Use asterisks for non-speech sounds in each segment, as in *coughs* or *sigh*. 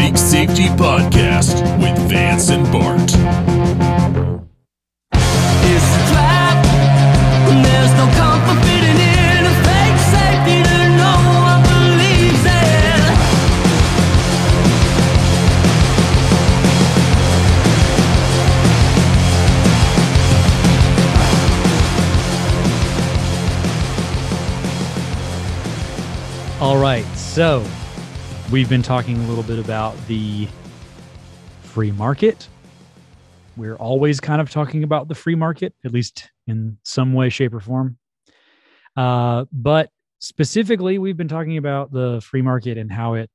Bike Safety Podcast with Vance and Bart. It's a trap. There's no comfort fitting in a fake safety that no one believes in. All right. So we've been talking a little bit about the free market. We're always kind of talking about the free market, at least in some way, shape, or form. Uh, but specifically, we've been talking about the free market and how it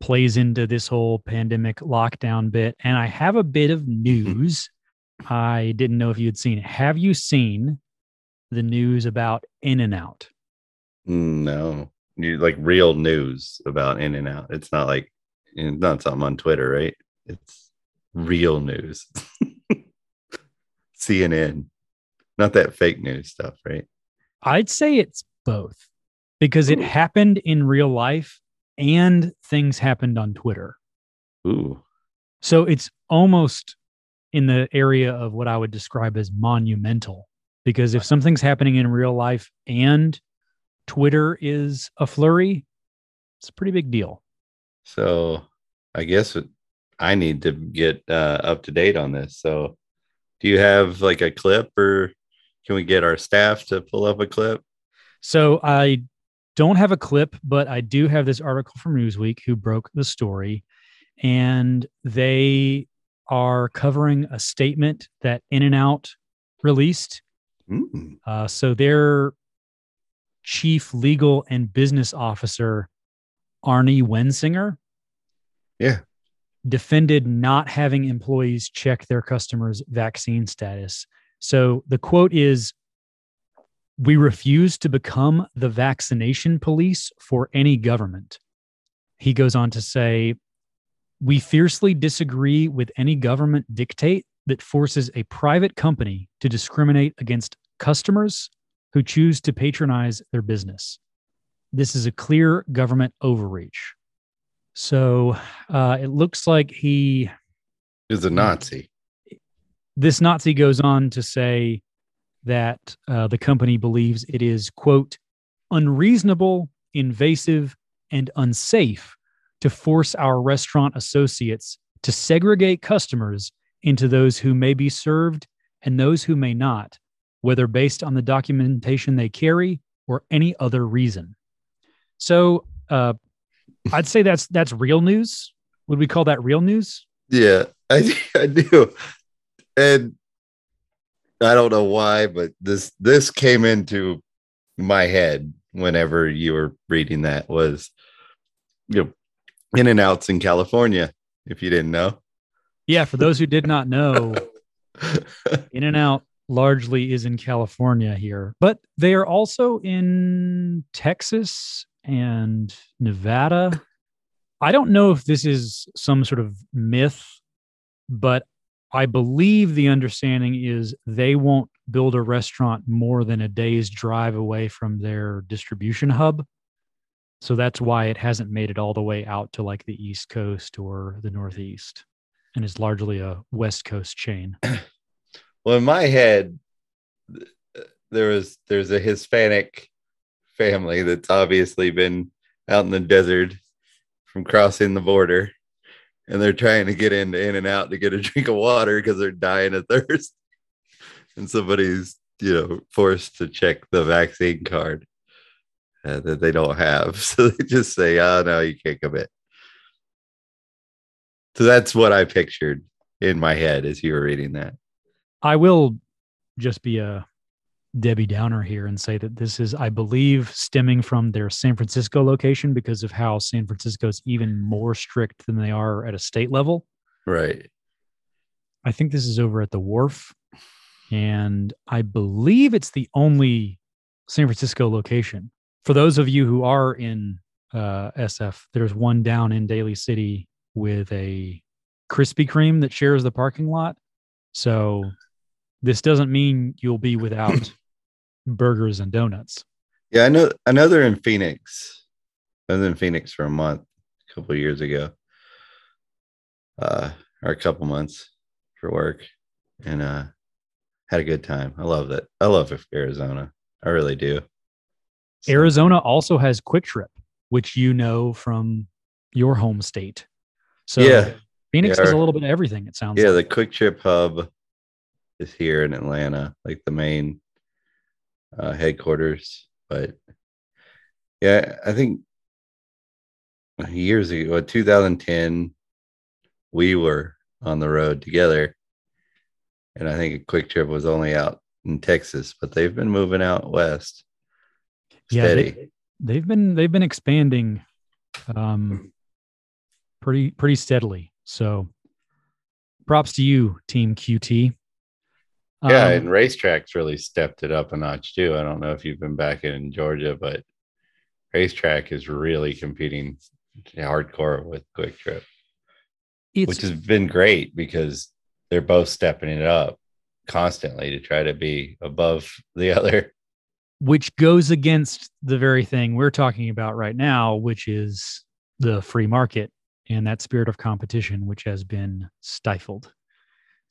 plays into this whole pandemic lockdown bit. And I have a bit of news. I didn't know if you had seen it. Have you seen the news about In and Out? No, you like real news about In and Out. It's not like it's not something on Twitter, right? It's real news. *laughs* CNN, not that fake news stuff, right? I'd say it's both because it Ooh. happened in real life and things happened on Twitter. Ooh, So it's almost in the area of what I would describe as monumental because if something's happening in real life and Twitter is a flurry, it's a pretty big deal. so I guess I need to get uh, up to date on this. So, do you have like a clip, or can we get our staff to pull up a clip? So I don't have a clip, but I do have this article from Newsweek who broke the story, and they are covering a statement that In and Out released. Mm, Uh, so their chief legal and business officer, Arnie Wensinger, Yeah. defended not having employees check their customers' vaccine status. So the quote is We refuse to become the vaccination police for any government. He goes on to say, We fiercely disagree with any government dictate that forces a private company to discriminate against customers who choose to patronize their business. This is a clear government overreach. So uh, it looks like he, is a Nazi. this Nazi goes on to say that uh, the company believes it is, quote, unreasonable, invasive, and unsafe to force our restaurant associates to segregate customers into those who may be served and those who may not, whether based on the documentation they carry or any other reason. So uh, I'd say that's that's real news. Would we call that real news? Yeah, I, *laughs* I do. And I don't know why, but this this came into my head whenever you were reading that was you know in and outs in California, if you didn't know. Yeah, for those who did not know, *laughs* In and Out largely is in California here, but they are also in Texas and Nevada. I don't know if this is some sort of myth, but I believe the understanding is they won't build a restaurant more than a day's drive away from their distribution hub. So that's why it hasn't made it all the way out to like the East Coast or the Northeast and is largely a West Coast chain. *clears throat* well, in my head, there was there's a Hispanic family that's obviously been out in the desert from crossing the border, and they're trying to get into In and Out to get a *laughs* drink of water because they're dying of thirst, and somebody's you know forced to check the vaccine card uh, that they don't have, *laughs* so they just say, "Oh no, you can't come in." So that's what I pictured in my head as you were reading that. I will just be a Debbie Downer here and say that this is, I believe, stemming from their San Francisco location because of how San Francisco is even more strict than they are at a state level. Right. I think this is over at the wharf. And I believe it's the only San Francisco location. For those of you who are in uh, SF, there's one down in Daly City with a Krispy Kreme that shares the parking lot. So this doesn't mean you'll be without *clears throat* burgers and donuts. Yeah, I know. I know they're in Phoenix. I was in Phoenix for a month a couple of years ago, uh, or a couple months for work, and uh, had a good time. I love it. I love Arizona. I really do. So- Arizona also has QuikTrip, which you know from your home state. So Yeah. Phoenix Yeah, has a little bit of everything. It sounds Yeah, like. the QuikTrip Hub is here in Atlanta, like the main uh, headquarters. But yeah, I think years ago, 2010, we were on the road together, and I think a QuikTrip was only out in Texas, but they've been moving out west. Yeah, Steady. they, they've been they've been expanding um pretty pretty steadily. So props to you, team QT. Yeah, Um, and RaceTracs really stepped it up a notch too. I don't know if you've been back in Georgia, but RaceTrac is really competing hardcore with QuikTrip, which has been great because they're both stepping it up constantly to try to be above the *laughs* other. which goes against the very thing we're talking about right now, which is the free market and that spirit of competition, which has been stifled.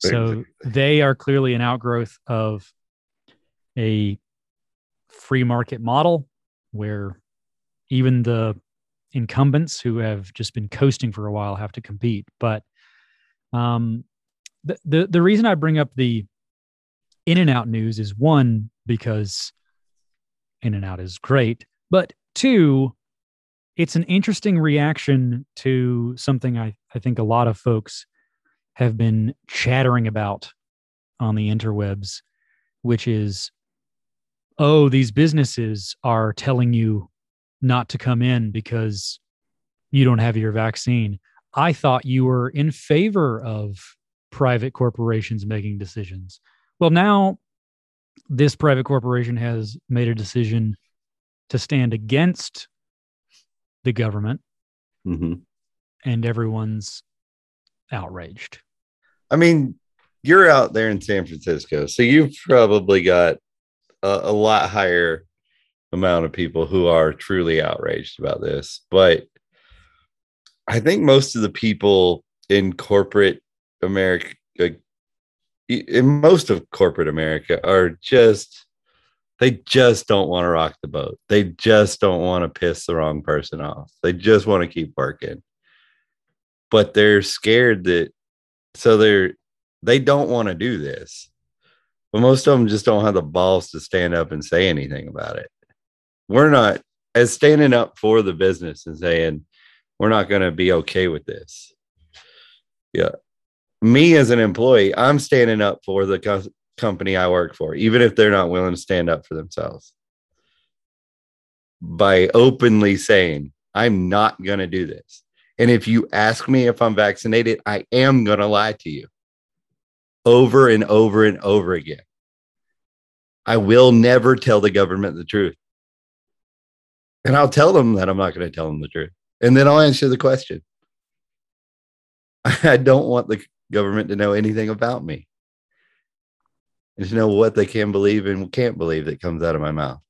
So they are clearly an outgrowth of a free market model where even the incumbents who have just been coasting for a while have to compete. But um, the, the the reason I bring up the in and out news is one because in and out is great, but two, it's an interesting reaction to something I, I think a lot of folks have been chattering about on the interwebs, which is, oh, these businesses are telling you not to come in because you don't have your vaccine. I thought you were in favor of private corporations making decisions. Well, now this private corporation has made a decision to stand against the government, Mhm. and everyone's outraged. I mean, you're out there in San Francisco, so you've probably got a, a lot higher amount of people who are truly outraged about this. But I think most of the people in corporate America, in most of corporate America, are just they just don't want to rock the boat. They just don't want to piss the wrong person off. They just want to keep working. But they're scared that so they're they don't want to do this. But most of them just don't have the balls to stand up and say anything about it. We're not as standing up for the business and saying we're not going to be okay with this. Yeah. Me as an employee i'm standing up for the co- company i work for even if they're not willing to stand up for themselves. By openly saying i'm not going to do this and if you ask me if I'm vaccinated, I am going to lie to you over and over and over again. I will never tell the government the truth. And I'll tell them that I'm not going to tell them the truth. And then I'll answer the question. *laughs* I don't want the government to know anything about me. And to know what they can believe and can't believe that comes out of my mouth.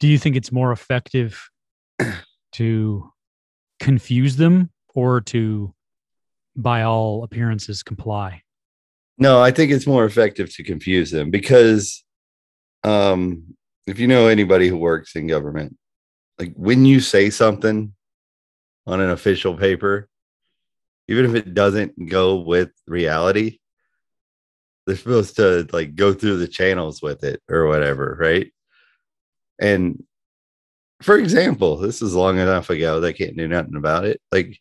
Do you think it's more effective to confuse them or to, by all appearances, comply? No, I think it's more effective to confuse them because um if you know anybody who works in government, like when you say something on an official paper, even if it doesn't go with reality, they're supposed to like go through the channels with it or whatever, right? And for example, this is long enough ago they can't do nothing about it. Like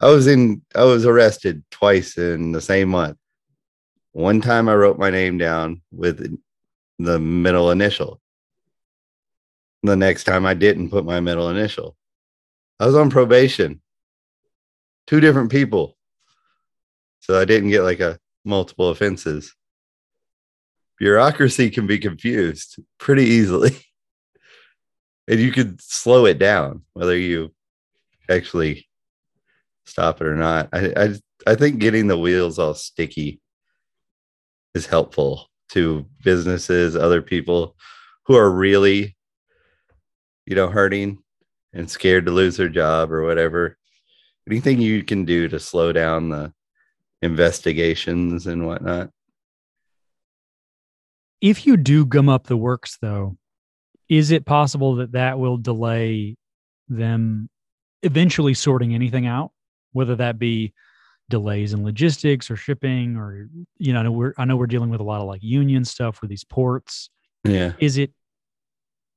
I was in I was arrested twice in the same month. One time I wrote my name down with the middle initial. The next time I didn't put my middle initial. I was on probation. Two different people. So I didn't get like a multiple offenses. Bureaucracy can be confused pretty easily. *laughs* and you could slow it down whether you actually stop it or not. I I, I think getting the wheels all sticky is helpful to businesses, other people who are really, you know, hurting and scared to lose their job or whatever. anything you can do to slow down the investigations and whatnot? If you do gum up the works, though, is it possible that that will delay them eventually sorting anything out, whether that be delays in logistics or shipping, or you know, I know we're I know we're dealing with a lot of like union stuff with these ports. Yeah. Is it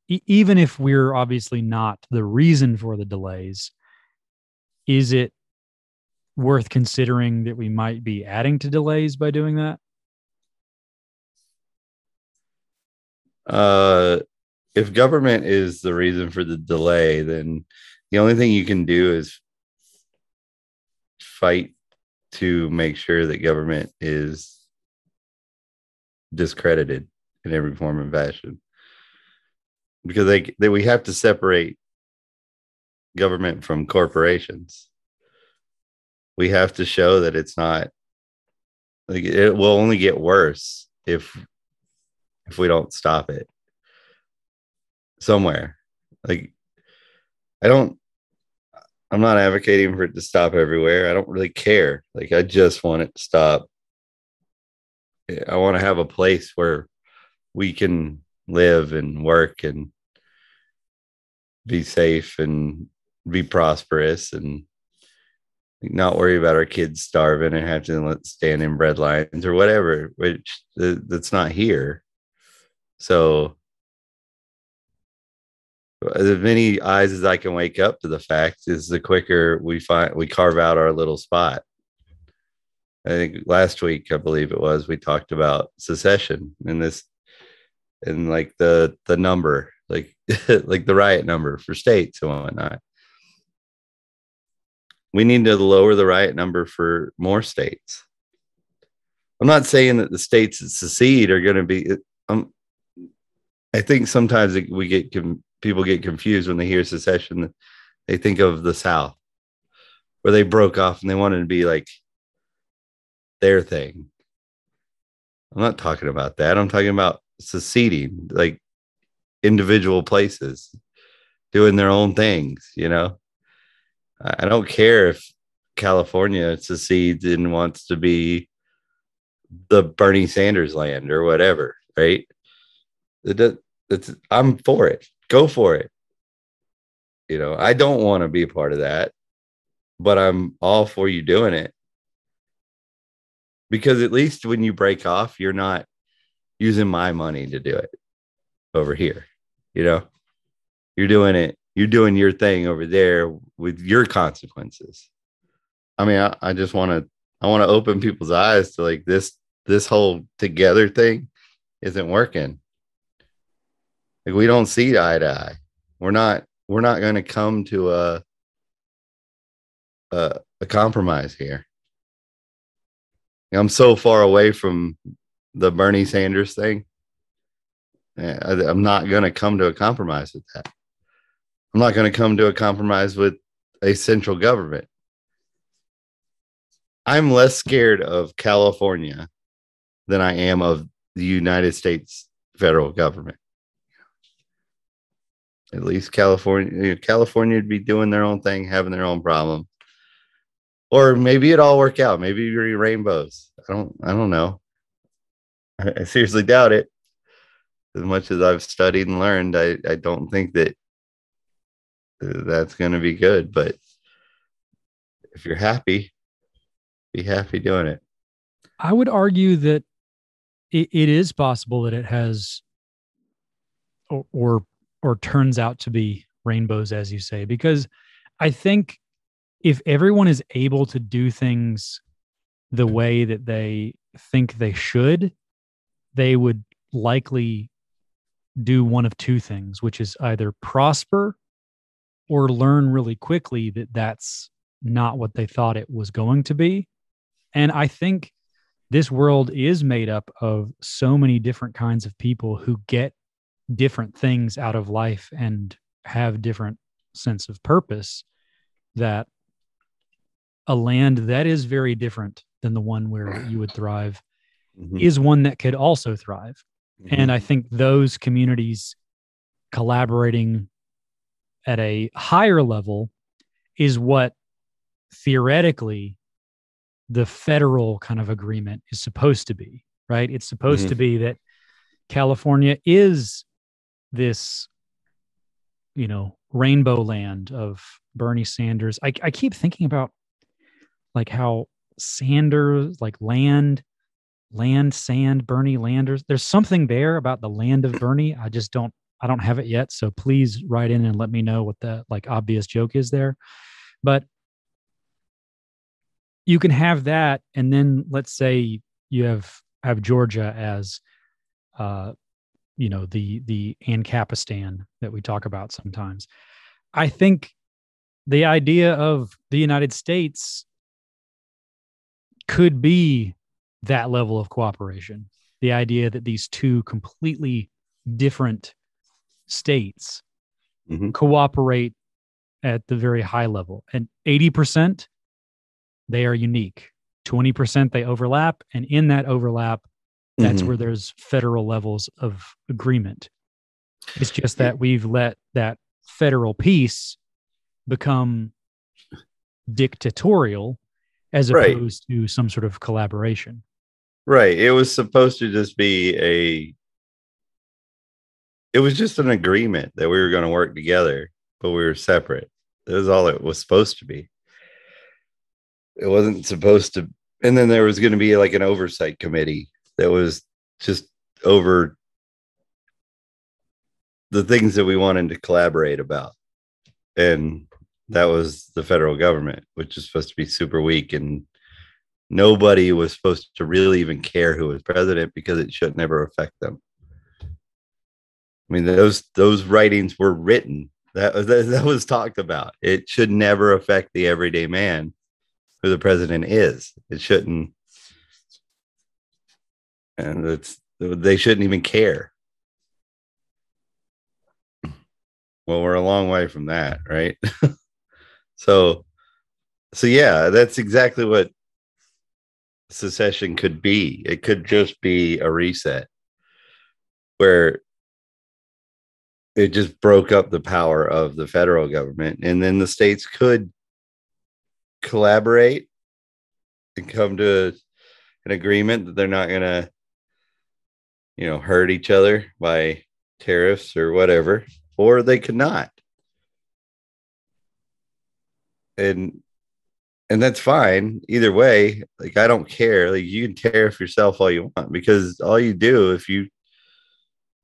even if we're obviously not the reason for the delays? Is it worth considering that we might be adding to delays by doing that? Uh, if government is the reason for the delay, then the only thing you can do is fight to make sure that government is discredited in every form and fashion. Because they, they we have to separate government from corporations. We have to show that it's not like it will only get worse if if we don't stop it somewhere. Like, I don't, I'm not advocating for it to stop everywhere. I don't really care. Like, I just want it to stop. I want to have a place where we can live and work and be safe and be prosperous and not worry about our kids starving and have to stand in bread lines or whatever, which that's not here. So, as many eyes as I can wake up to the fact is the quicker we find we carve out our little spot. I think last week, I believe it was, we talked about secession and this and like the the number, like *laughs* like the riot number for states and whatnot. We need to lower the riot number for more states. I'm not saying that the states that secede are going to be. Um, I think sometimes we get people get confused when they hear secession. They think of the South, where they broke off and they wanted to be like their thing. I'm not talking about that. I'm talking about seceding, like individual places doing their own things. You know, I don't care if California secedes and wants to be the Bernie Sanders land or whatever, right? It does, I'm for it. Go for it. You know, I don't want to be part of that, but I'm all for you doing it. Because at least when you break off, you're not using my money to do it over here. You know, you're doing it, you're doing your thing over there with your consequences. I mean, I, I just want to, I want to open people's eyes to like this, this whole together thing isn't working. Like we don't see eye to eye. We're not we're not going to come to a, a a compromise here. I'm so far away from the Bernie Sanders thing. Eh, I'm not going to come to a compromise with that. I'm not going to come to a compromise with a central government. I'm less scared of California than I am of the United States federal government. At least California, California would be doing their own thing, having their own problem. Or maybe it all work out. Maybe you're rainbows. I don't. I don't know. I, I seriously doubt it. As much as I've studied and learned, I, I don't think that that's going to be good. But if you're happy, be happy doing it. I would argue that it, it is possible that it has or, or or turns out to be rainbows as you say because I think if everyone is able to do things the way that they think they should they would likely do one of two things which is either prosper or learn really quickly that that's not what they thought it was going to be. And I think this world is made up of so many different kinds of people who get different things out of life and have different sense of purpose that a land that is very different than the one where *clears throat* you would thrive Mhm. is one that could also thrive and Mhm. I think those communities collaborating at a higher level is what theoretically the federal kind of agreement is supposed to be, right? It's supposed Mhm. to be that California is this, you know, rainbow land of Bernie Sanders. I, I keep thinking about like how Sanders, like land, land, sand, Bernie Landers. There's something there about the land of Bernie. I just don't, I don't have it yet. So please write in and let me know what the like obvious joke is there. But you can have that, and then let's say you have have Georgia as, uh, you know, the the Ancapistan that we talk about sometimes. I think the idea of the United States could be that level of cooperation. The idea that these two completely different states Mhm. cooperate at the very high level. And 80%, they are unique. 20% they overlap. And in that overlap, that's Mhm. where there's federal levels of agreement. It's just that we've let that federal piece become dictatorial as Right. opposed to some sort of collaboration. Right. It was supposed to just be a it was just an agreement that we were going to work together, but we were separate. That was all it was supposed to be. It wasn't supposed to and then there was going to be like an oversight committee that was just over the things that we wanted to collaborate about. And that was the federal government, which is supposed to be super weak and nobody was supposed to really even care who was president because it should never affect them. I mean, those those writings were written. That *laughs* that, that was talked about. It should never affect the everyday man who the president is. It shouldn't, and it's they shouldn't even care. Well, we're a long way from that, right? *laughs* so, so yeah, that's exactly what secession could be. It could just be a reset where it just broke up the power of the federal government and then the states could collaborate and come to an agreement that they're not going to you know hurt each other by tariffs or whatever or they could not. And and that's fine either way. Like i don't care. Like you can tariff yourself all you want because all you do if you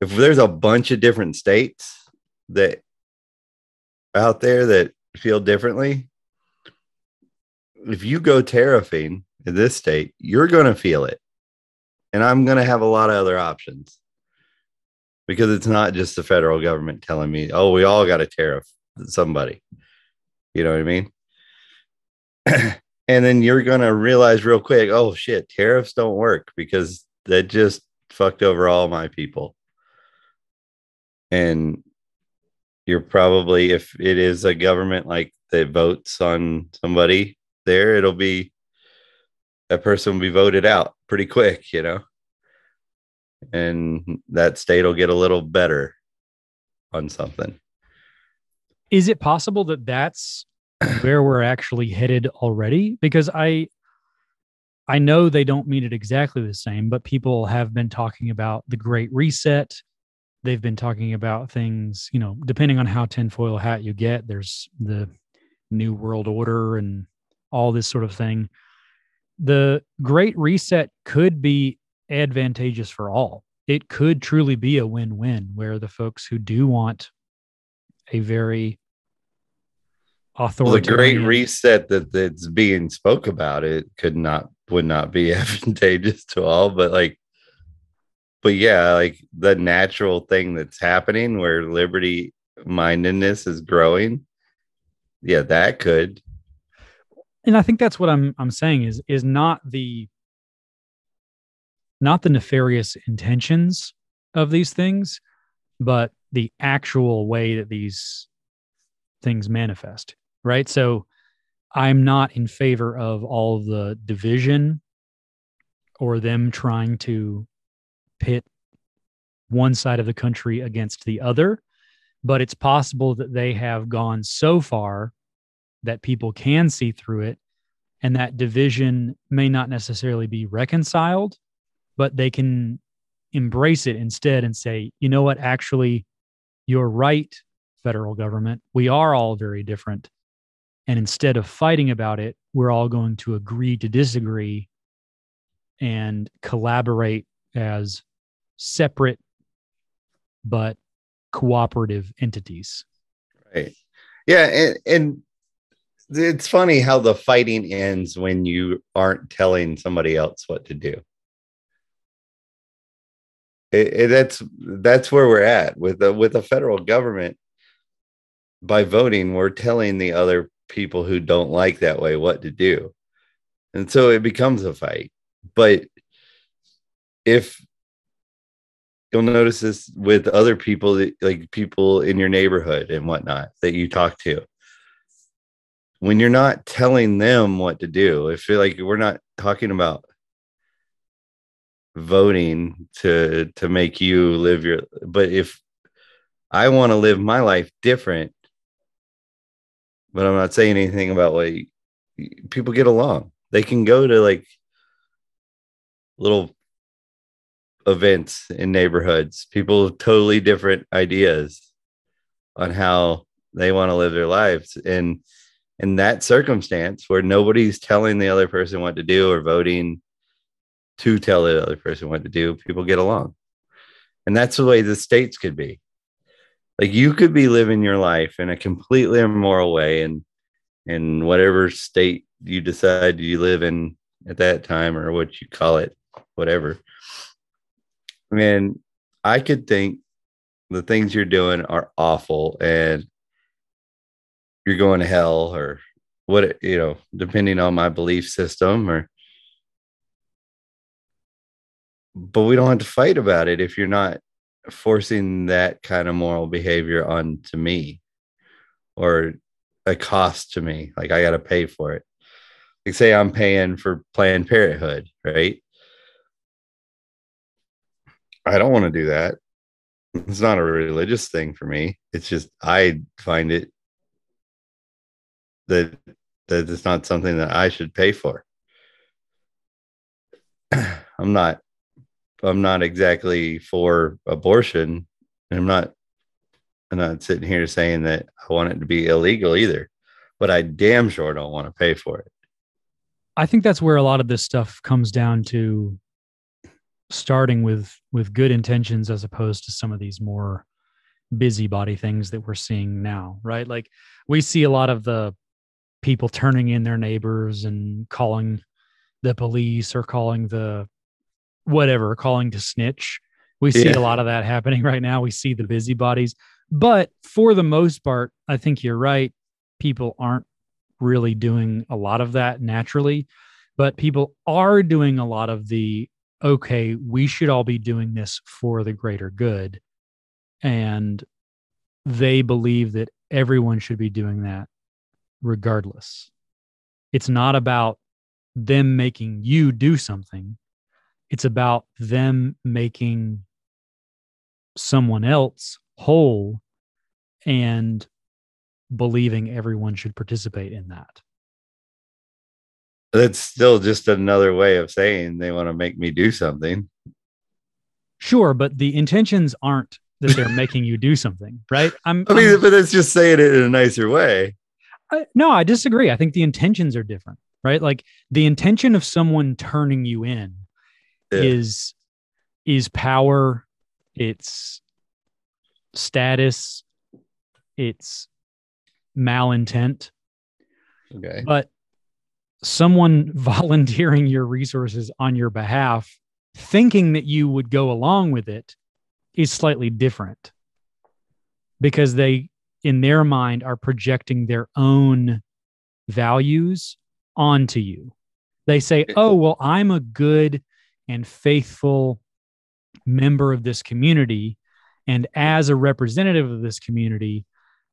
if there's a bunch of different states that out there that feel differently if you go tariffing in this state you're going to feel it and i'm going to have a lot of other options. Because it's not just the federal government telling me oh we all got a tariff somebody. You know what i mean? *clears throat* And then you're going to realize real quick oh shit tariffs don't work because that just fucked over all my people. And you're probably if it is a government like that votes on somebody there it'll be that person will be voted out pretty quick you know and that state will get a little better on something Is it possible that that's *clears throat* where we're actually headed already? Because I I know they don't mean it exactly the same, but people have been talking about the Great Reset. They've been talking about things, you know, depending on how tinfoil hat you get, there's the New World Order and all this sort of thing. The Great Reset could be advantageous for all. It could truly be a win win where the folks who do want a very well, the great reset that that's being spoke about it could not would not be *laughs* advantageous to all but like but yeah like the natural thing that's happening where liberty mindedness is growing yeah that could and I think that's what I'm I'm saying is is not the not the nefarious intentions of these things, but the actual way that these things manifest, right? So I'm not in favor of all of the division or them trying to pit one side of the country against the other, but it's possible that they have gone so far that people can see through it and that division may not necessarily be reconciled, but they can embrace it instead and say, you know what, actually, you're right, federal government. We are all very different. And instead of fighting about it, we're all going to agree to disagree and collaborate as separate but cooperative entities. Right. Yeah, and, and it's funny how the fighting ends when you aren't telling somebody else what to do. It, it, that's that's where we're at with the with the federal government. By voting, we're telling the other people who don't like that way what to do, and so it becomes a fight. But if you'll notice this with other people like people in your neighborhood and whatnot that you talk to when you're not telling them what to do if you're like we're not talking about voting to to make you live your but if i want to live my life different but i'm not saying anything about like people get along they can go to like little events in neighborhoods, people totally different ideas on how they want to live their lives. And in that circumstance where nobody's telling the other person what to do or voting to tell the other person what to do, people get along. And that's the way the states could be. Like you could be living your life in a completely immoral way and in whatever state you decide you live in at that time or what you call it, whatever I mean, I could think the things you're doing are awful and you're going to hell or what, you know, depending on my belief system or, but we don't have to fight about it if you're not forcing that kind of moral behavior onto me or a cost to me. Like I got to pay for it. Like say I'm paying for Planned Parenthood, right? I don't want to do that. It's not a religious thing for me. It's just I find it that that it's not something that I should pay for. *clears throat* I'm not I'm not exactly for abortion. I'm not I'm not sitting here saying that I want it to be illegal either, but I damn sure don't want to pay for it. I think that's where a lot of this stuff comes down to starting with with good intentions as opposed to some of these more busybody things that we're seeing now right like we see a lot of the people turning in their neighbors and calling the police or calling the whatever calling to snitch. We see Yeah. a lot of that happening *laughs* right now. We see the busybodies. But for the most part i think you're right. People aren't really doing a lot of that naturally but people are doing a lot of the okay, we should all be doing this for the greater good. And they believe that everyone should be doing that regardless. It's not about them making you do something, it's about them making someone else whole and believing everyone should participate in that. That's still just another way of saying they want to make me do something. Sure, but the intentions aren't that they're making you do something, right? I'm, *laughs* I mean, I'm- but that's just saying it in a nicer way. I, no, I disagree. I think the intentions are different, right? Like the intention of someone turning you in Yeah. is is power, it's status, it's malintent, Okay. but someone *laughs* volunteering your resources on your behalf thinking that you would go along with it is slightly different because they in their mind are projecting their own values onto you. They say oh well i'm a good and faithful member of this community and as a representative of this community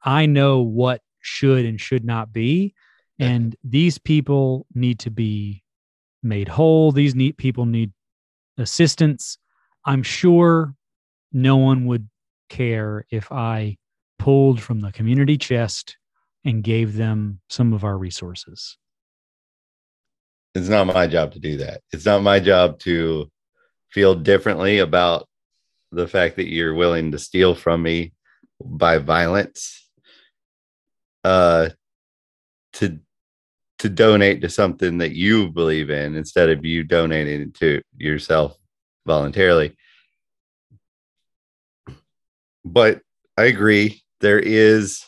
i know what should and should not be and these people need to be made whole. These need people need assistance. I'm sure no one would care if i pulled from the community chest and gave them some of our resources. It's not my job to do that. It's not my job to feel differently about the fact that you're willing to steal from me by violence. Uh to to donate to something that you believe in instead of you donating to yourself voluntarily. But i agree there is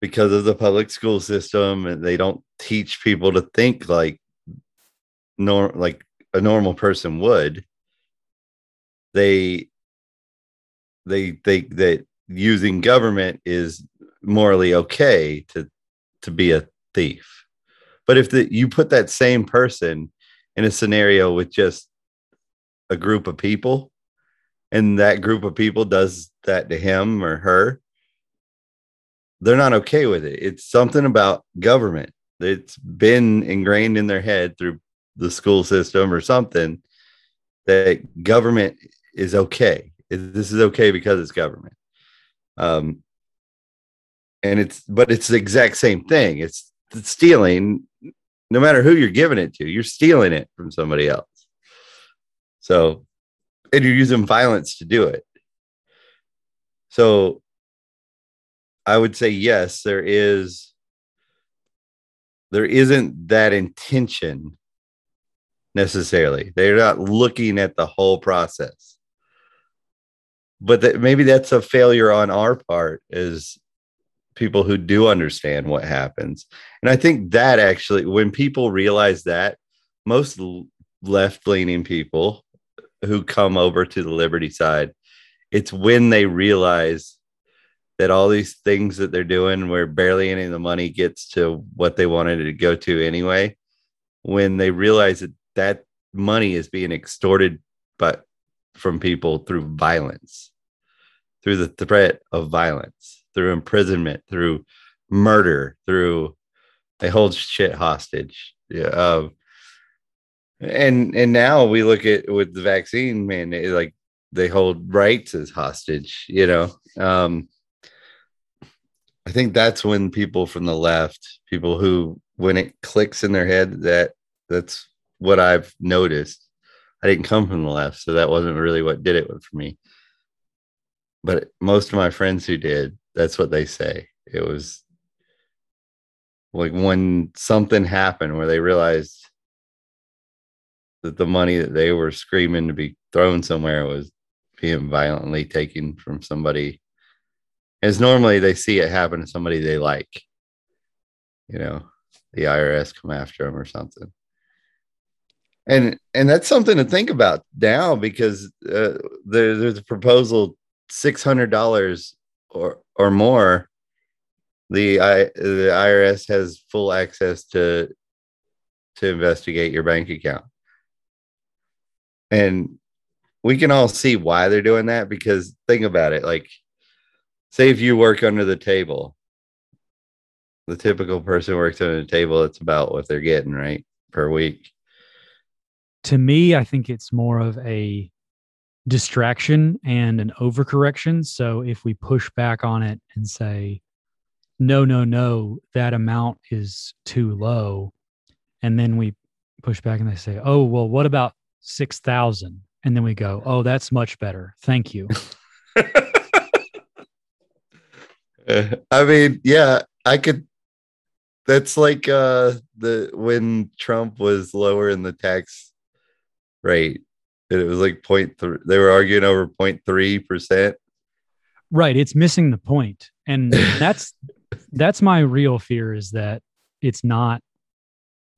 because of the public school system and they don't teach people to think like nor like a normal person would they they think that using government is morally okay to to be a thief. But if the, you put that same person in a scenario with just a group of people and that group of people does that to him or her they're not okay with it. It's something about government. It's been ingrained in their head through the school system or something that government is okay. This is okay because it's government. Um and it's but it's the exact same thing. It's, it's stealing. No matter who you're giving it to you're stealing it from somebody else. So and you're using violence to do it. So i would say yes there is there isn't that intention necessarily. They're not looking at the whole process. But that maybe that's a failure on our part as people who do understand what happens. And i think that actually when people realize that most left-leaning people who come over to the liberty side it's when they realize that all these things that they're doing where barely any of the money gets to what they wanted it to go to anyway when they realize that that money is being extorted but from people through violence, through the threat of violence, through imprisonment, through murder, through they hold shit hostage. Yeah. Um, and and now we look at with the vaccine, man, like they hold rights as hostage, you know. Um, I think that's when people from the left, people who when it clicks in their head that that's what I've noticed I didn't come from the left, so that wasn't really what did it for me. But most of my friends who did, that's what they say. It was like when something happened where they realized that the money that they were screaming to be thrown somewhere was being violently taken from somebody. As normally they see it happen to somebody they like, you know, the IRS come after them or something and and that's something to think about now because uh, there, there's a proposal six hundred dollars or or more. The I the IRS has full access to to investigate your bank account, and we can all see why they're doing that because think about it like say if you work under the table the typical person works under the table it's about what they're getting right per week to me, I think it's more of a distraction and an overcorrection. So if we push back on it and say, no, no, no, that amount is too low. And then we push back and they say, oh, well, what about 6,000? And then we go, oh, that's much better. Thank you. *laughs* I mean, yeah, I could. That's like uh the when Trump was lowering the tax rate. It was like point three. They were arguing over 0.3 percent. Right. It's missing the point, and *laughs* that's that's my real fear is that it's not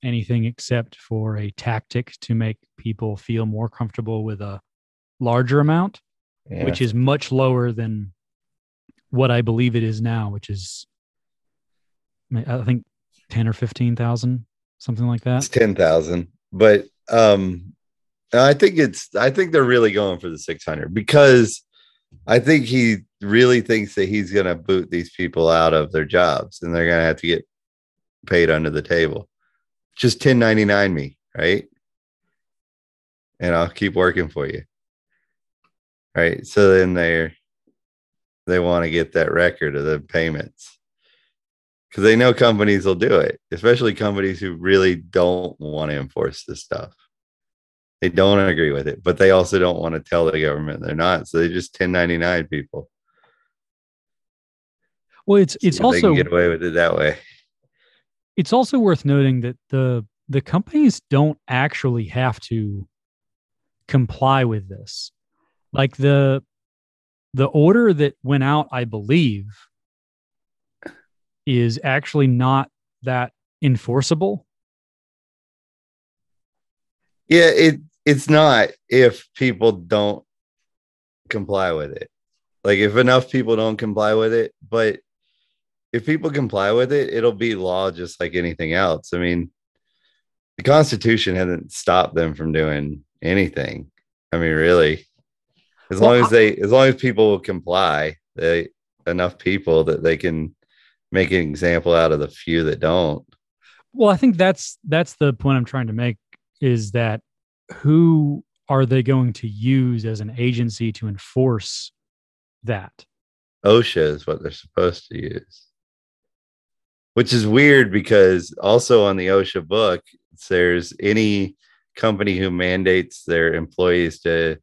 anything except for a tactic to make people feel more comfortable with a larger amount, yeah. which is much lower than what I believe it is now, which is I think ten or fifteen thousand, something like that. It's ten thousand, but um, I think it's I think they're really going for the 600 because I think he really thinks that he's going to boot these people out of their jobs and they're going to have to get paid under the table. Just 1099 me, right? And I'll keep working for you. Right? So then they're they want to get that record of the payments. because they know companies will do it, especially companies who really don't want to enforce this stuff. They don't agree with it, but they also don't want to tell the government they're not. So they just 1099 people. Well, it's it's they also get away with it that way. It's also worth noting that the the companies don't actually have to comply with this like the the order that went out i believe is actually not that enforceable Yeah, it it's not if people don't comply with it. Like if enough people don't comply with it, but if people comply with it, it'll be law just like anything else. I mean, the Constitution hasn't stopped them from doing anything. I mean, really, as Well, long as they, as long as people will comply, they enough people that they can make an example out of the few that don't. well i think that's that's the point i'm trying to make is that who are they going to use as an agency to enforce that OSHA is what they're supposed to use. Which is weird because also on the OSHA book, there's any company who mandates their employees to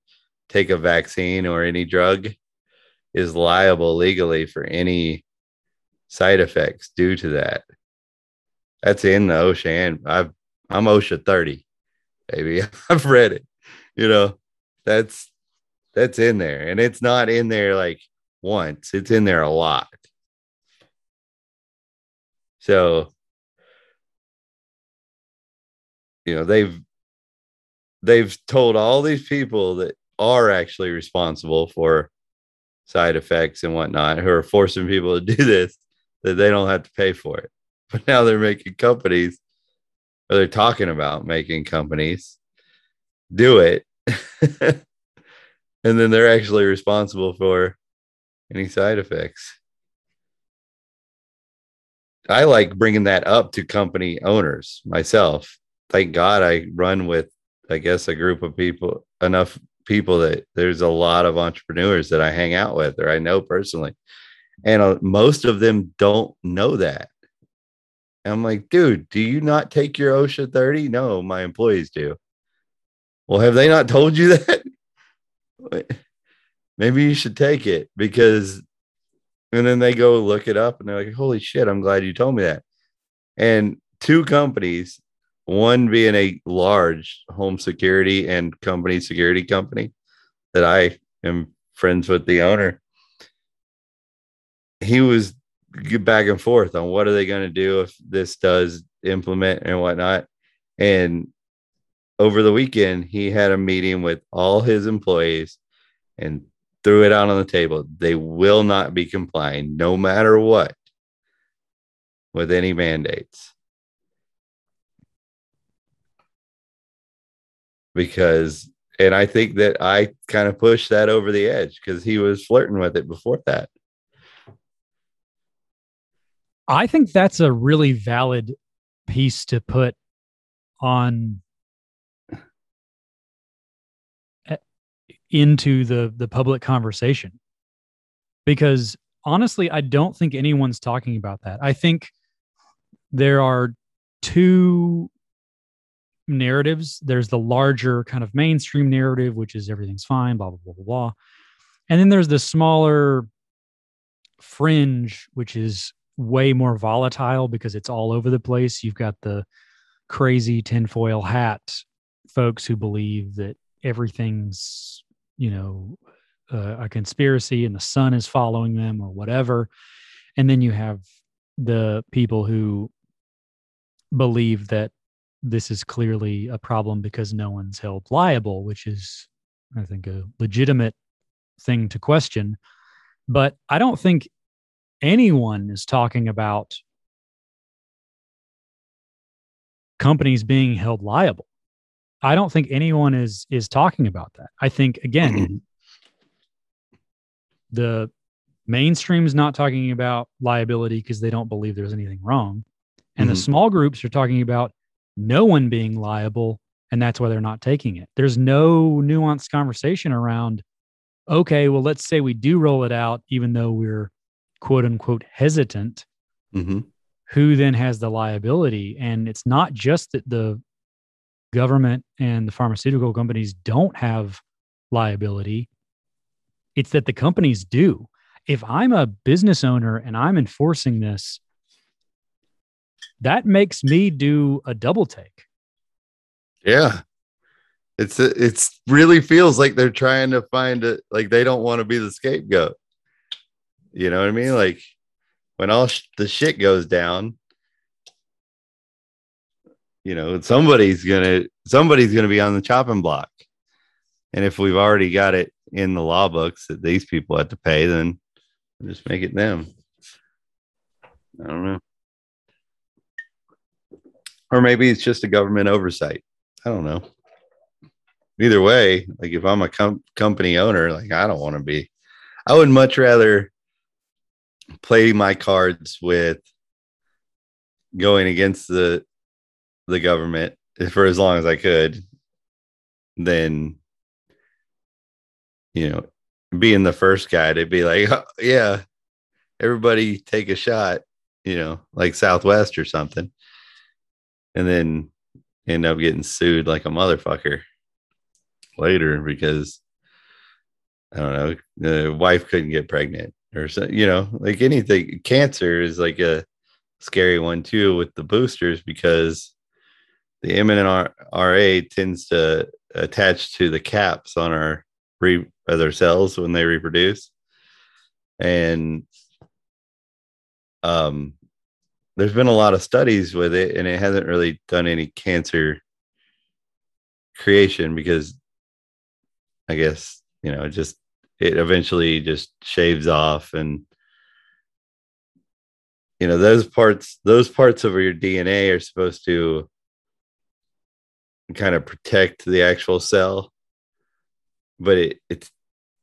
take a vaccine or any drug is liable legally for any side effects due to that. That's in the OSHA and I've I'm OSHA 30, baby. *laughs* I've read it. You know, that's that's in there. And it's not in there like once, it's in there a lot. So, you know, they've they've told all these people that are actually responsible for side effects and whatnot, who are forcing people to *laughs* do this, that they don't have to pay for it. *laughs* But now they're making companies, or they're talking about making companies do it. *laughs* and then they're actually responsible for any side effects. I like bringing that up to company owners myself. Thank God I run with, I guess, a group of people, enough people that there's a lot of entrepreneurs that I hang out with or I know personally. And uh, most of them don't know that. And I'm like, dude, do you not take your OSHA 30? No, my employees do. Well, have they not told you *laughs* that? Maybe you should take it because, and then they go look it up and they're like, holy shit, I'm glad you told me that. And two companies, one being a large home security and company security company that I am friends with the owner. He was back and forth on what are they going to do if this does implement and whatnot. And over the weekend, he had a meeting with all his employees and threw it out on the table. They will not be complying, no matter what, with any mandates. Because, and I think that I kind of pushed that over the edge because he was flirting with it before that. I think that's a really valid piece to put on into the the public conversation because honestly I don't think anyone's talking about that. I think there are two narratives. There's the larger kind of mainstream narrative which is everything's fine blah blah blah blah blah. And then there's the smaller fringe which is way more volatile because it's all over the place. You've got the crazy tinfoil hat folks who believe that everything's, you know, uh, a conspiracy and the sun is following them or whatever. And then you have the people who believe that this is clearly a problem because no one's held liable, which is, I think, a legitimate thing to question. But I don't think anyone is talking about companies being held liable. I don't think anyone is is talking about that. I think again, the mainstream is not talking about liability because they don't believe there's anything wrong. And the Mhm. small groups are talking about no one being liable and that's why they're not taking it. There's no nuanced conversation around okay, well let's say we do roll it out even though we're quote unquote hesitant hmm who then has the liability? And it's not just that the government and the pharmaceutical companies don't have liability, it's that the companies do. If I'm a business owner and I'm enforcing this, that makes me do a double take. Yeah. It's it's really feels like they're trying to find it like they don't want to be the scapegoat. You know what I mean? Like when all sh- the shit goes down, you know, somebody's gonna somebody's gonna be on the chopping block. And if we've already got it in the law books that these people have to pay, then just make it them. I don't know. Or maybe it's just a government oversight. I don't know. Either way, like if I'm a com- company owner, like I don't want to be, I would much rather play my cards with going against the the government for as long as I could then you know being the first guy to be like oh, yeah everybody take a shot you know like southwest or something and then end up getting sued like a motherfucker later because I don't know, the wife couldn't get pregnant or so, you know, like anything. Cancer is like a scary one too with the boosters because the MNRA tends to attach to the caps on our re other cells when they reproduce, and um, there's been a lot of studies with it, and it hasn't really done any cancer creation because I guess, you know, it just it eventually just shaves off and you know, those parts those parts of your DNA are supposed to kind of protect the actual cell. But it, it's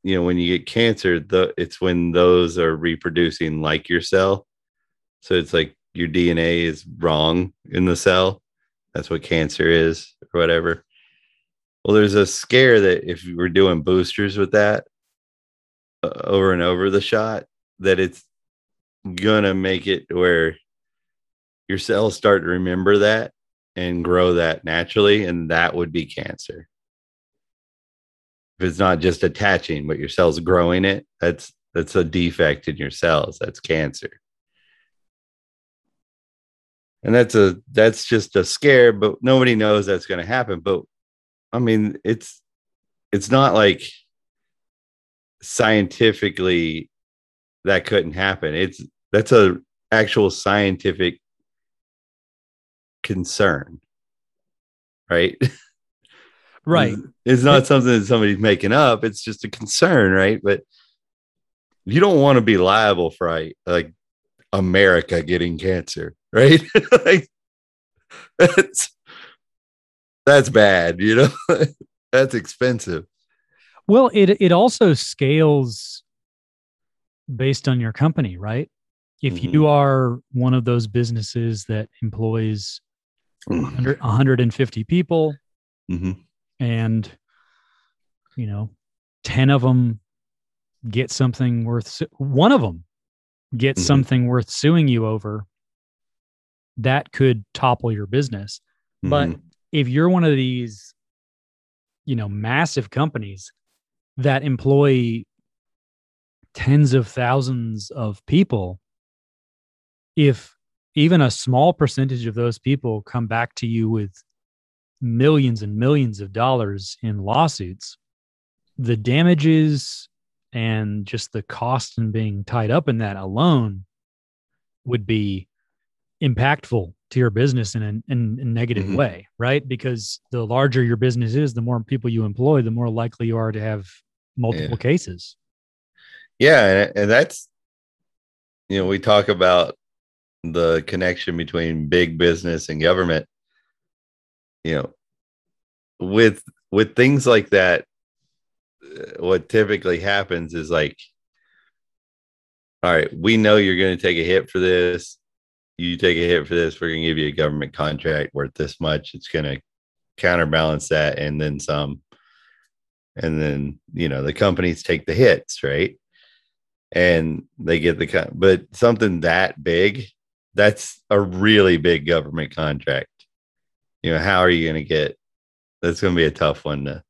you know, when you get cancer, the it's when those are reproducing like your cell. So it's like your DNA is wrong in the cell. That's what cancer is, or whatever. Well, there's a scare that if we're doing boosters with that uh, over and over the shot, that it's gonna make it where your cells start to remember that and grow that naturally, and that would be cancer. If it's not just attaching, but your cells growing it, that's that's a defect in your cells. That's cancer. And that's a that's just a scare, but nobody knows that's going to happen. But I mean, it's it's not like scientifically that couldn't happen. It's that's a actual scientific concern, right? *laughs* Right. It's not something that somebody's making up. It's just a concern, right? But you don't want to be liable for like, like America getting cancer, right? *laughs* like that's that's bad, you know. *laughs* that's expensive. Well, it it also scales based on your company, right? If Mhm. you are one of those businesses that employs 100, 150 people Mhm. and you know 10 of them get something worth su- one of them gets Mhm. something worth suing you over that could topple your business but Mhm. if you're one of these you know massive companies that employ tens of thousands of people if even a small percentage of those people come back to you with millions and millions of dollars in lawsuits the damages and just the cost in being tied up in that alone would be impactful to your business in a, in a negative Mhm. way, right? Because the larger your business is, the more people you employ, the more likely you are to have multiple cases. Yeah, and, and that's you know, we talk about the connection between big business and government. You know, with with things like that, uh, what typically happens is like, all right, we know you're going to take a hit for this. You take a hit for this. We're going to give you a government contract worth this much. It's going to counterbalance that and then some. And then, you know, the companies take the hits, right? and they get the kind but something that big that's a really big government contract. You know, how are you going to get? That's going to be a tough one to.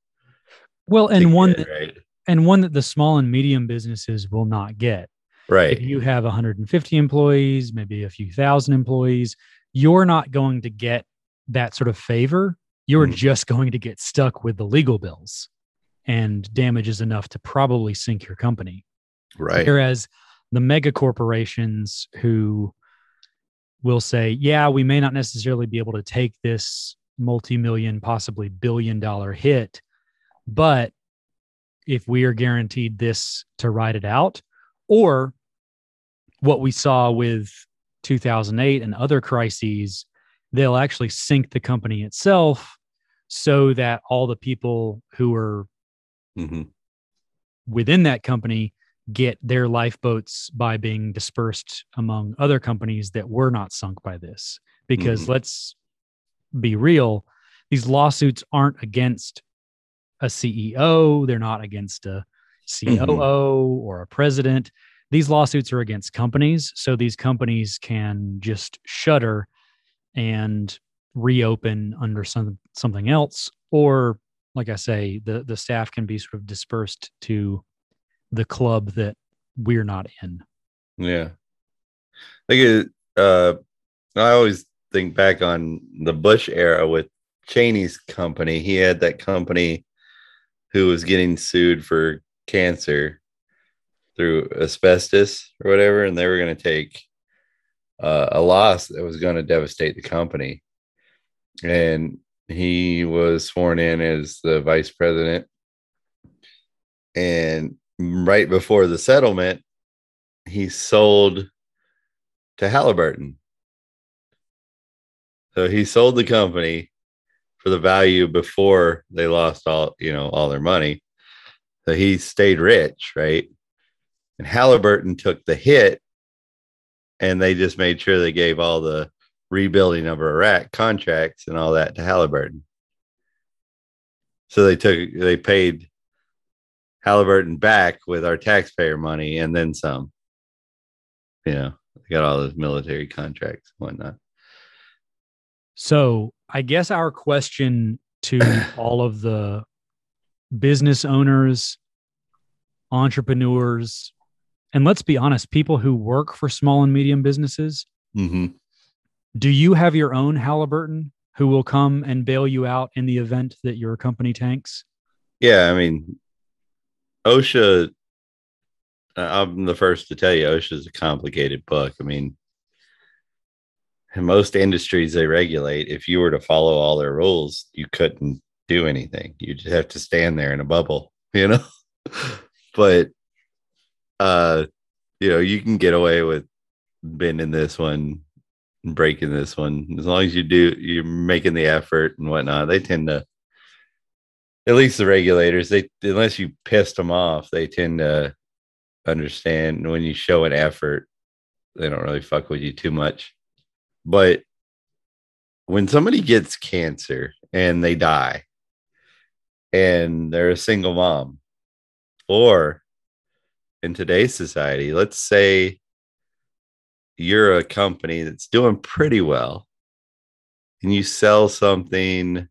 Well, to and one get, that, right, and one that the small and medium businesses will not get. right, If you have 150 employees, maybe a few thousand employees, you're not going to get that sort of favor. You're Mhm. just going to get stuck with the legal bills and damages enough to probably sink your company. right, Whereas the mega corporations who will say, yeah, we may not necessarily be able to take this multi million, possibly billion dollar hit, but if we are guaranteed this to ride it out, or what we saw with 2008 and other crises, they'll actually sink the company itself so that all the people who are hmm within that company get their lifeboats by being dispersed among other companies that were not sunk by this. Because Mhm. let's be real, these lawsuits aren't against a CEO, they're not against a COO or a president. These lawsuits are against companies. So these companies can just shutter and reopen under some something else or like i say the the staff can be sort of dispersed to the club that we're not in Yeah. I it, uh, I always think back on the Bush era with Cheney's company. He had that company who was getting sued for cancer through asbestos or whatever, and they were going to take uh, a loss that was going to devastate the company. And he was sworn in as the vice president. And right before the settlement, he sold to Halliburton. So he sold the company for the value before they lost all, you know, all their money. So he stayed rich, right? And Halliburton took the hit and they just made sure they gave all the rebuilding of Iraq contracts and all that to Halliburton. So they took they paid Halliburton back with our taxpayer money and then some. You know, they got all those military contracts and whatnot. so i guess our question to *coughs* all of the business owners entrepreneurs and let's be honest people who work for small and medium businesses Mm-hmm. do you have your own halliburton who will come and bail you out in the event that your company tanks Yeah, I mean, OSHA. uh, I'm the first to tell you, OSHA is a complicated book. I mean, in most industries they regulate, if you were to follow all their rules, you couldn't do anything. You just have to stand there in a bubble, *laughs* you know. but, uh, you know, you can get away with bending this one, and breaking this one, as long as you do, you're making the effort and whatnot. They tend to at least the regulators they unless you pissed them off they tend to understand. When you show an effort they don't really fuck with you too much. But when somebody gets cancer and they die and they're a single mom or in today's society let's say you're a company that's doing pretty well and you sell something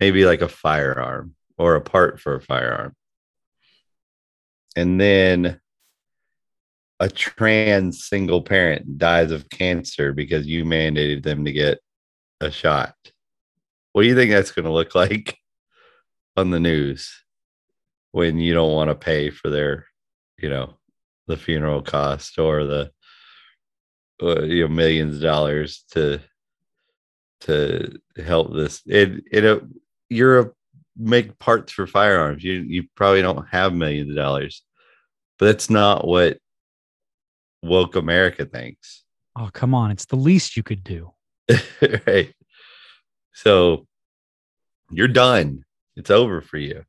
maybe like a firearm or a part for a firearm. And then a trans single parent dies of cancer because you mandated them to get a shot. What do you think that's going to look *laughs* like on the news when you don't want to pay for their, you know, the funeral cost or the uh, you know millions of dollars to to help this it it you're a make parts for firearms. You you probably don't have millions of dollars. But that's not what woke america thinks. Oh come on. It's the least you could do. *laughs* Right. So you're done. It's over for you.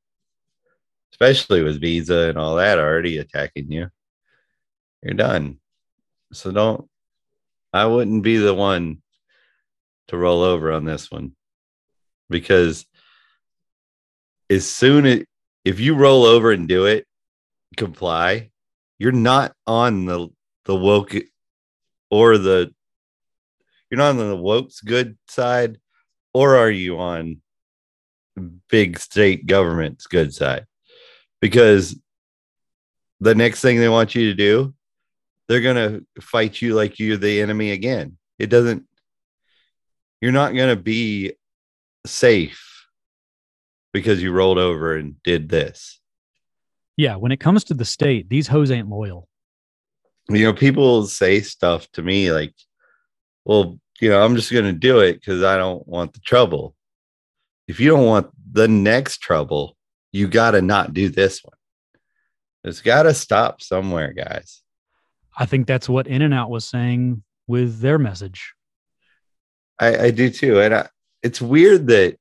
Especially with visa and all that already attacking you. You're done. So don't i wouldn't be the one to roll over on this one. Because as soon as if you roll over and do it comply you're not on the the woke or the you're not on the woke's good side, or are you on big state government's good side? Because the next thing they want you to do, they're gonna fight you like you're the enemy again. It doesn't. You're not gonna be safe because you rolled over and did this. Yeah, when it comes to the state, these hoes ain't loyal. you know, people say stuff to me like, well, you know, I'm just going to do it because I don't want the trouble. If you don't want the next trouble, you got to not do this one. It's got to stop somewhere, guys. I think that's what In-N-Out was saying with their message. I, I do too. And I, it's weird that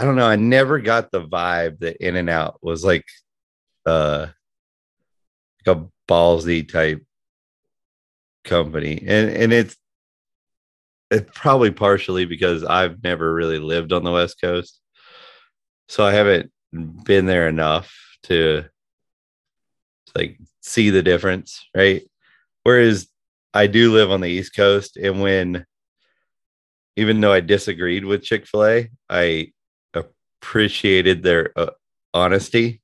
I don't know. I never got the vibe that In-N-Out was like uh like a ballsy type company. And and it's it's probably partially because I've never really lived on the West Coast. So I haven't been there enough to like see the difference, right? Whereas I do live on the East Coast and when even though I disagreed with Chick-fil-A, I appreciated their uh, honesty.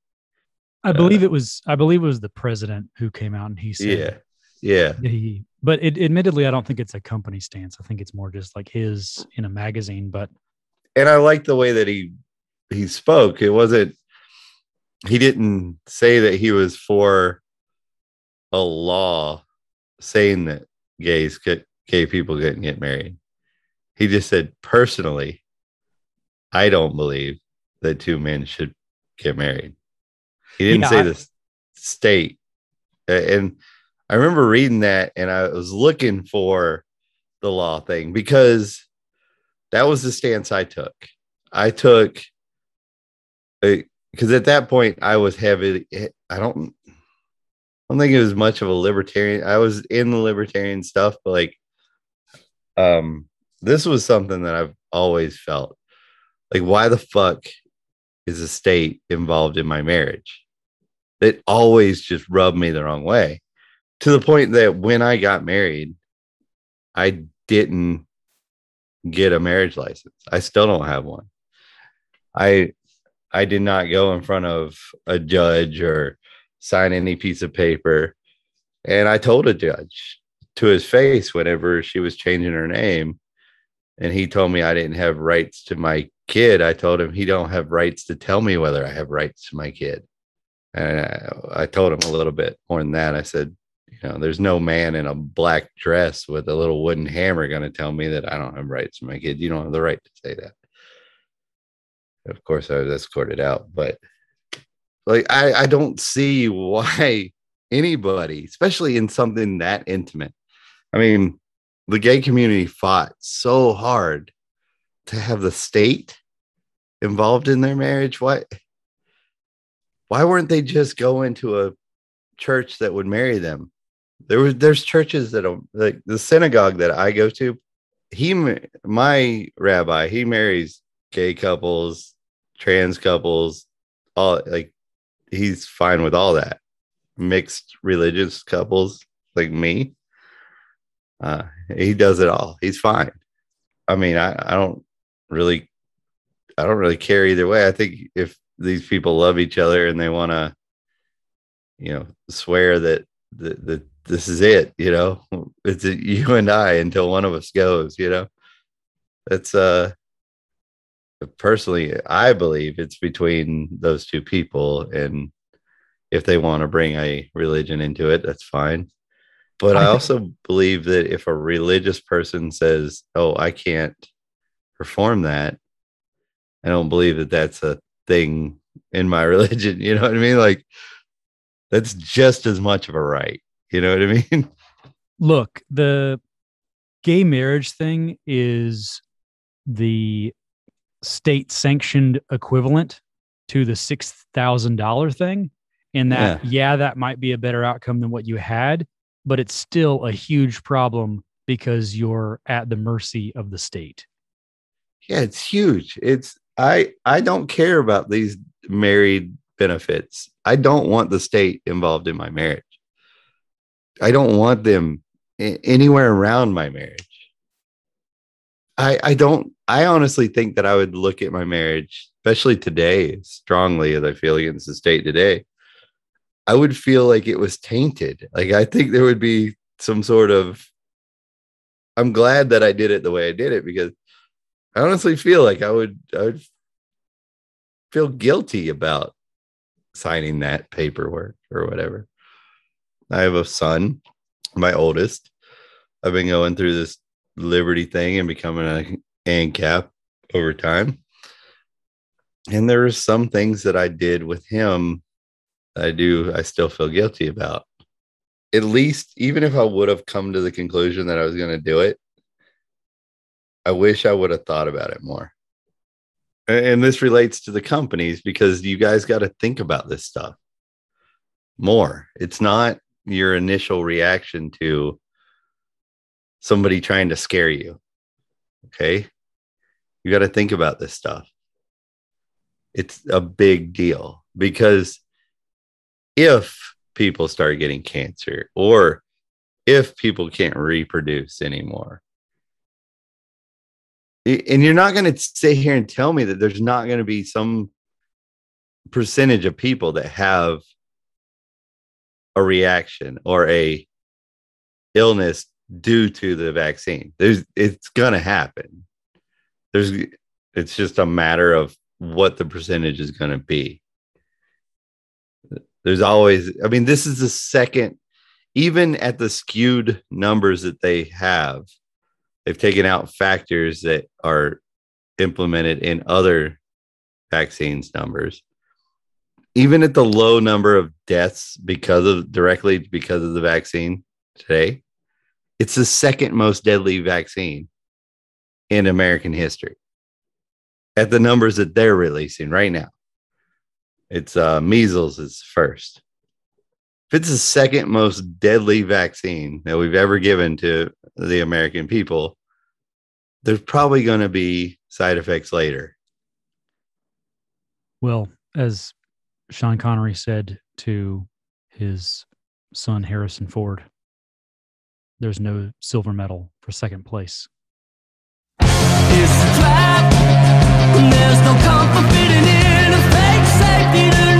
I believe it was I believe it was the president who came out and he said Yeah. Yeah. he but it, admittedly I don't think it's a company stance. I think it's more just like his in a magazine, but And I like the way that he he spoke. It wasn't he didn't say that he was for a law saying that gays could gay people couldn't get married. He just said personally, I don't believe that two men should get married. He didn't Yeah, say I- the state. And I remember reading that and I was looking for the law thing because that was the stance I took. I took because at that point I was heavy. I don't, I don't think it was much of a libertarian. I was in the libertarian stuff, but like, um, this was something that I've always felt like, why the fuck is the state involved in my marriage? It always just rubbed me the wrong way to the point that when I got married, I didn't get a marriage license. I still don't have one. I I did not go in front of a judge or sign any piece of paper. And I told a judge to his face whenever she was changing her name and he told me I didn't have rights to my kid. I told him he don't have rights to tell me whether I have rights to my kid. And I, I told him a little bit more than that. I said, you know, there's no man in a black dress with a little wooden hammer going to tell me that I don't have rights to my kid. You don't have the right to say that. Of course, I was escorted out, but like, I, I don't see why anybody, especially in something that intimate. I mean, the gay community fought so hard to have the state involved in their marriage. Why? Why weren't they just going to a church that would marry them? There was there's churches that like the synagogue that I go to. He, my rabbi, he marries gay couples, trans couples, all like he's fine with all that. Mixed religious couples like me, uh, he does it all. He's fine. I mean, I, I don't really, I don't really care either way. I think if these people love each other and they want to, you know, swear that that, that this is it, you know, *laughs* it's a, you and I until one of us goes, you know, that's uh, personally, I believe it's between those two people, and if they want to bring a religion into it, that's fine. But I, also believe that if a religious person says, "Oh, I can't perform that," I don't believe that that's a thing in my *laughs* religion. You know what I mean? Like that's just as much of a right. You know what I mean? *laughs* look, the gay marriage thing is the state sanctioned equivalent to the $6,000 thing. And that, yeah. that might be a better outcome than what you had, but it's still a huge problem because you're at the mercy of the state. Yeah, it's huge. It's I I don't care about these married benefits. I don't want the state involved in my marriage. I don't want them anywhere around my marriage. I I don't I honestly think that I would look at my marriage, especially today, strongly as I feel against the state today. I would feel like it was tainted. Like I think there would be some sort of I'm glad that I did it the way I did it because I honestly feel like I would I would feel guilty about signing that paperwork or whatever. I have a son, my oldest. I've been going through this Liberty thing and becoming an ANCAP over time. And there are some things that I did with him I do, I still feel guilty about. At least, even if I would have come to the conclusion that I was going to do it, I wish I would have thought about it more. And this relates to the companies because you guys got to think about this stuff more. It's not your initial reaction to somebody trying to scare you. Okay. You got to think about this stuff. It's a big deal because if people start getting cancer or if people can't reproduce anymore, and you're not going to sit here and tell me that there's not going to be some percentage of people that have a reaction or a illness due to the vaccine. There's it's going to happen. There's it's just a matter of what the percentage is going to be. There's always i mean this is the second even at the skewed numbers that they have they've taken out factors that are implemented in other vaccines numbers. Even at the low number of deaths because of directly because of the vaccine today it's the second most deadly vaccine in american history at the numbers that they're releasing right now. It's uh measles is first if it's the second most deadly vaccine that we've ever given to the American people, there's probably going to be side effects later. Well, as Sean Connery said to his son Harrison Ford, there's no silver medal for second place. It's a trap. There's no comfort fitting in a fake safety